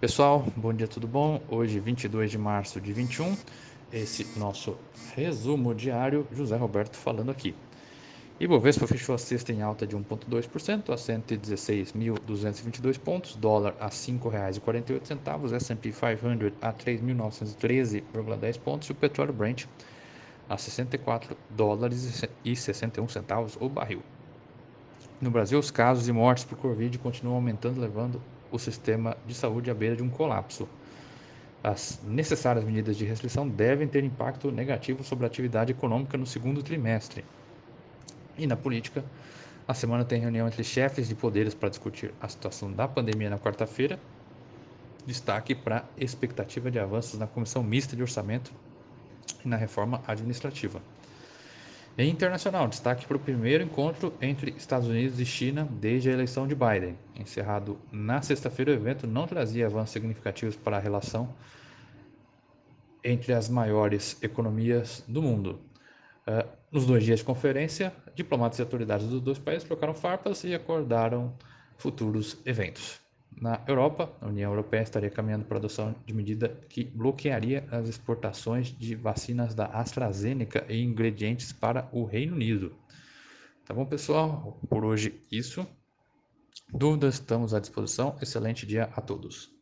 Pessoal, bom dia, tudo bom? Hoje, 22 de março de 21, esse nosso resumo diário, José Roberto falando aqui. Ibovespa fechou a sexta em alta de 1,2% a 116.222 pontos, dólar a R$ 5,48, S&P 500 a 3.913,10 pontos e o petróleo Brent a 64 dólares e 61 centavos o barril. No Brasil, os casos e mortes por Covid continuam aumentando, levando o sistema de saúde à beira de um colapso. As necessárias medidas de restrição devem ter impacto negativo sobre a atividade econômica no segundo trimestre. E na política, a semana tem reunião entre chefes de poderes para discutir a situação da pandemia na quarta-feira. Destaque para a expectativa de avanços na comissão mista de orçamento e na reforma administrativa. Em internacional, destaque para o primeiro encontro entre Estados Unidos e China desde a eleição de Biden. Encerrado na sexta-feira, o evento não trazia avanços significativos para a relação entre as maiores economias do mundo. Uh, nos dois dias de conferência, diplomatas e autoridades dos dois países trocaram farpas e acordaram futuros eventos. Na Europa, a União Europeia estaria caminhando para a adoção de medida que bloquearia as exportações de vacinas da AstraZeneca e ingredientes para o Reino Unido. Tá bom, pessoal? Por hoje, isso. Dúvidas, estamos à disposição. Excelente dia a todos.